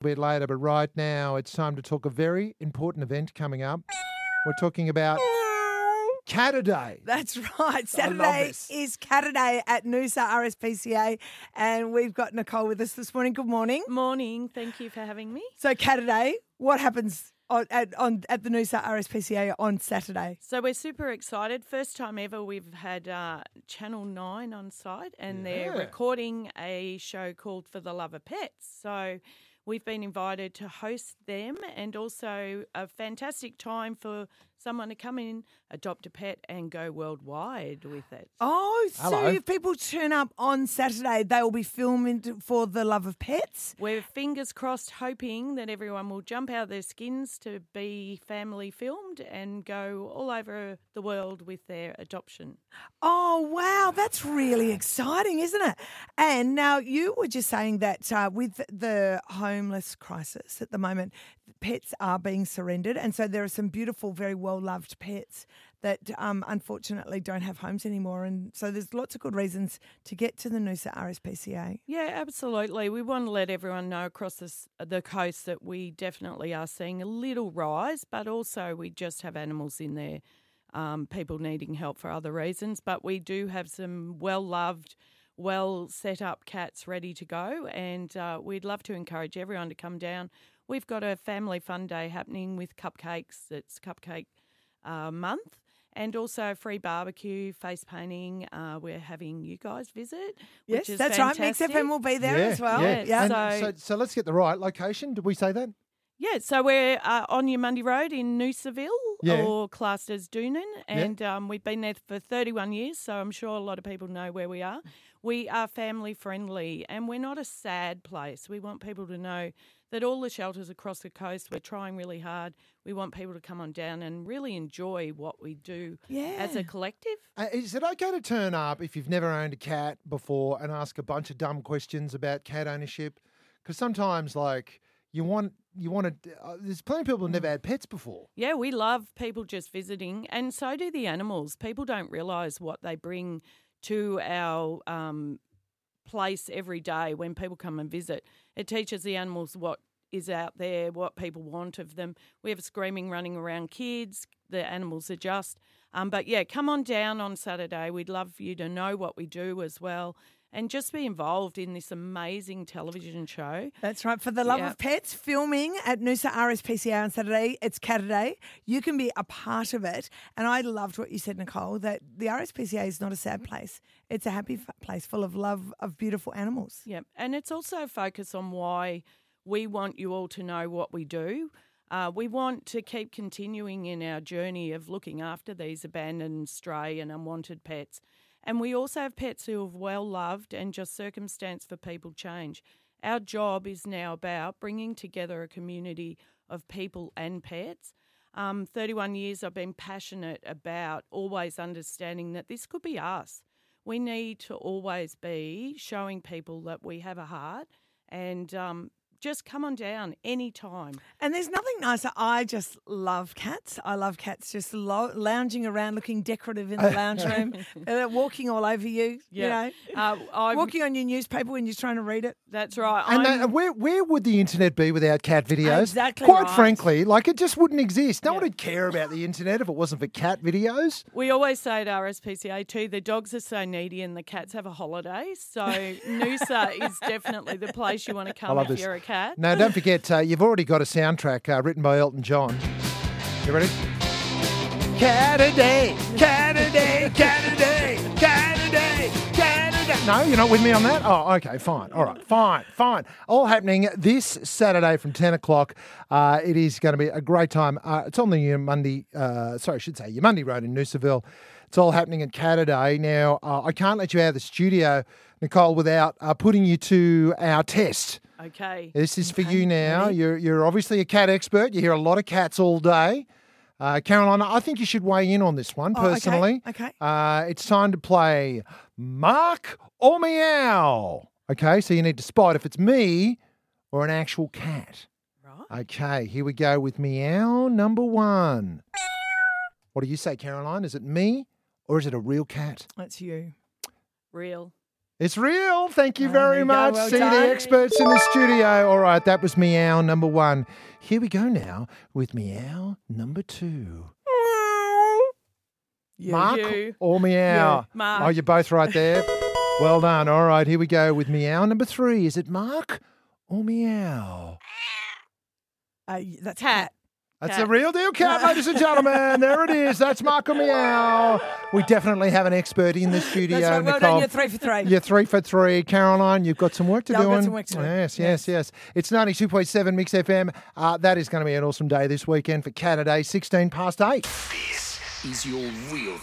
a bit later, but right now it's time to talk a very important event coming up. We're talking about Caturday. That's right. Saturday this. is Caturday at Noosa RSPCA, and we've got Nicole with us this morning. Good morning. Morning. Thank you for having me. So, Caturday, what happens on, at, on, at the Noosa RSPCA on Saturday? So we're super excited. First time ever we've had uh, Channel 9 on site and they're recording a show called For the Love of Pets. So we've been invited to host them and also a fantastic time for someone to come in, adopt a pet and go worldwide with it. Oh, so Hello. if people turn up on Saturday, they will be filming for the love of pets. We're fingers crossed, hoping that everyone will jump out of their skins to be family filmed and go all over the world with their adoption. Oh, wow. That's really exciting, isn't it? And now you were just saying that uh, with the homeless crisis at the moment, pets are being surrendered. And so there are some beautiful, very well loved pets that um, unfortunately don't have homes anymore. And so there's lots of good reasons to get to the Noosa RSPCA. Yeah, absolutely. We want to let everyone know across this, the coast that we definitely are seeing a little rise, but also we just have animals in there, um, people needing help for other reasons. But we do have some well loved, well set up cats ready to go, and uh, we'd love to encourage everyone to come down. We've got a family fun day happening with cupcakes. It's Cupcake uh, Month. And also free barbecue, face painting. Uh, we're having you guys visit, Yes, which is that's fantastic. right. Mix FM will be there yeah, as well. Yeah. Yeah, so- so, so let's get the right location. Did we say that? Yeah, so we're uh, on Eumundi Road in Noosaville, Yeah. or classed as Doonan, and um, we've been there for 31 years, so I'm sure a lot of people know where we are. We are family friendly, and we're not a sad place. We want people to know that all the shelters across the coast, we're trying really hard. We want people to come on down and really enjoy what we do as a collective. Uh, is it okay to turn up if you've never owned a cat before and ask a bunch of dumb questions about cat ownership? Because sometimes, like, you want you want to. Uh, there's plenty of people who've never had pets before. Yeah, we love people just visiting, and so do the animals. People don't realise what they bring to our um, place every day when people come and visit. It teaches the animals what is out there, what people want of them. We have screaming, running around kids. The animals adjust. Um, but yeah, come on down on Saturday. We'd love for you to know what we do as well. And just be involved in this amazing television show. That's right. For the love Yeah. of pets, filming at Noosa RSPCA on Saturday. It's Caturday. You can be a part of it. And I loved what you said, Nicole, that the RSPCA is not a sad place. It's a happy f- place full of love of beautiful animals. Yep. and it's also a focus on why we want you all to know what we do. Uh, we want to keep continuing in our journey of looking after these abandoned, stray, and unwanted pets. And we also have pets who have well loved, and just circumstance for people change. Our job is now about bringing together a community of people and pets. Um, 31 years I've been passionate about always understanding that this could be us. We need to always be showing people that we have a heart and um, just come on down anytime. And there's nothing nicer. I just love cats. I love cats just lo- lounging around, looking decorative in the lounge room, uh, walking all over you, Yeah. you Uh, know, I'm- walking on your newspaper when you're trying to read it. that's right. And I'm- they, where where would the internet be without cat videos? Exactly Quite right. frankly, like it just wouldn't exist. No Yeah. one would care about the internet if it wasn't for cat videos. we always say at RSPCA too, the dogs are so needy and the cats have a holiday. So Noosa is definitely the place you want to come if this. you're a cat. No, don't forget, uh, you've already got a soundtrack uh, written by Elton John. You ready? Cat a day, cat a cat cat cat. No, you're not with me on that? Oh, okay, fine. All right, fine, fine. All happening this Saturday from 10 o'clock. Uh, it is going to be a great time. Uh, it's on the uh, Monday, uh, sorry, I should say, Eumundi Road in Noosaville. It's all happening at Caturday. Now, uh, I can't let you out of the studio, Nicole, without uh, putting you to our test. Okay. This is for you now. You're you're obviously a cat expert. You hear a lot of cats all day. Uh, Carolina, I think you should weigh in on this one Oh, okay, personally. okay. Uh, it's time to play Mark or Meow. Okay, so you need to spot if it's me or an actual cat. Right. Okay, here we go with Meow number one. What do you say, Caroline? Is it me or is it a real cat? That's you. Real. It's real. Thank you very you much. Well See done. the experts in the studio. All right, that was meow number one. Here we go now with meow number two. You. Mark You. or meow? Mark. Oh, you're both right there. well done. All right, here we go with meow number three. Is it Mark or meow? Uh, that's Cat. That's the real deal cat, ladies and gentlemen. There it is. That's Mark or meow. We definitely have an expert in the studio. That's right. Well Nicole. done. You're three for three. You're three for three. Caroline, you've got some work to Yeah, I've do. got on- some work to do. Yes, yes, yes. It's 92.7 Mix FM. Uh, that is going to be an awesome day this weekend for Caturday, 16 past 8. This is your real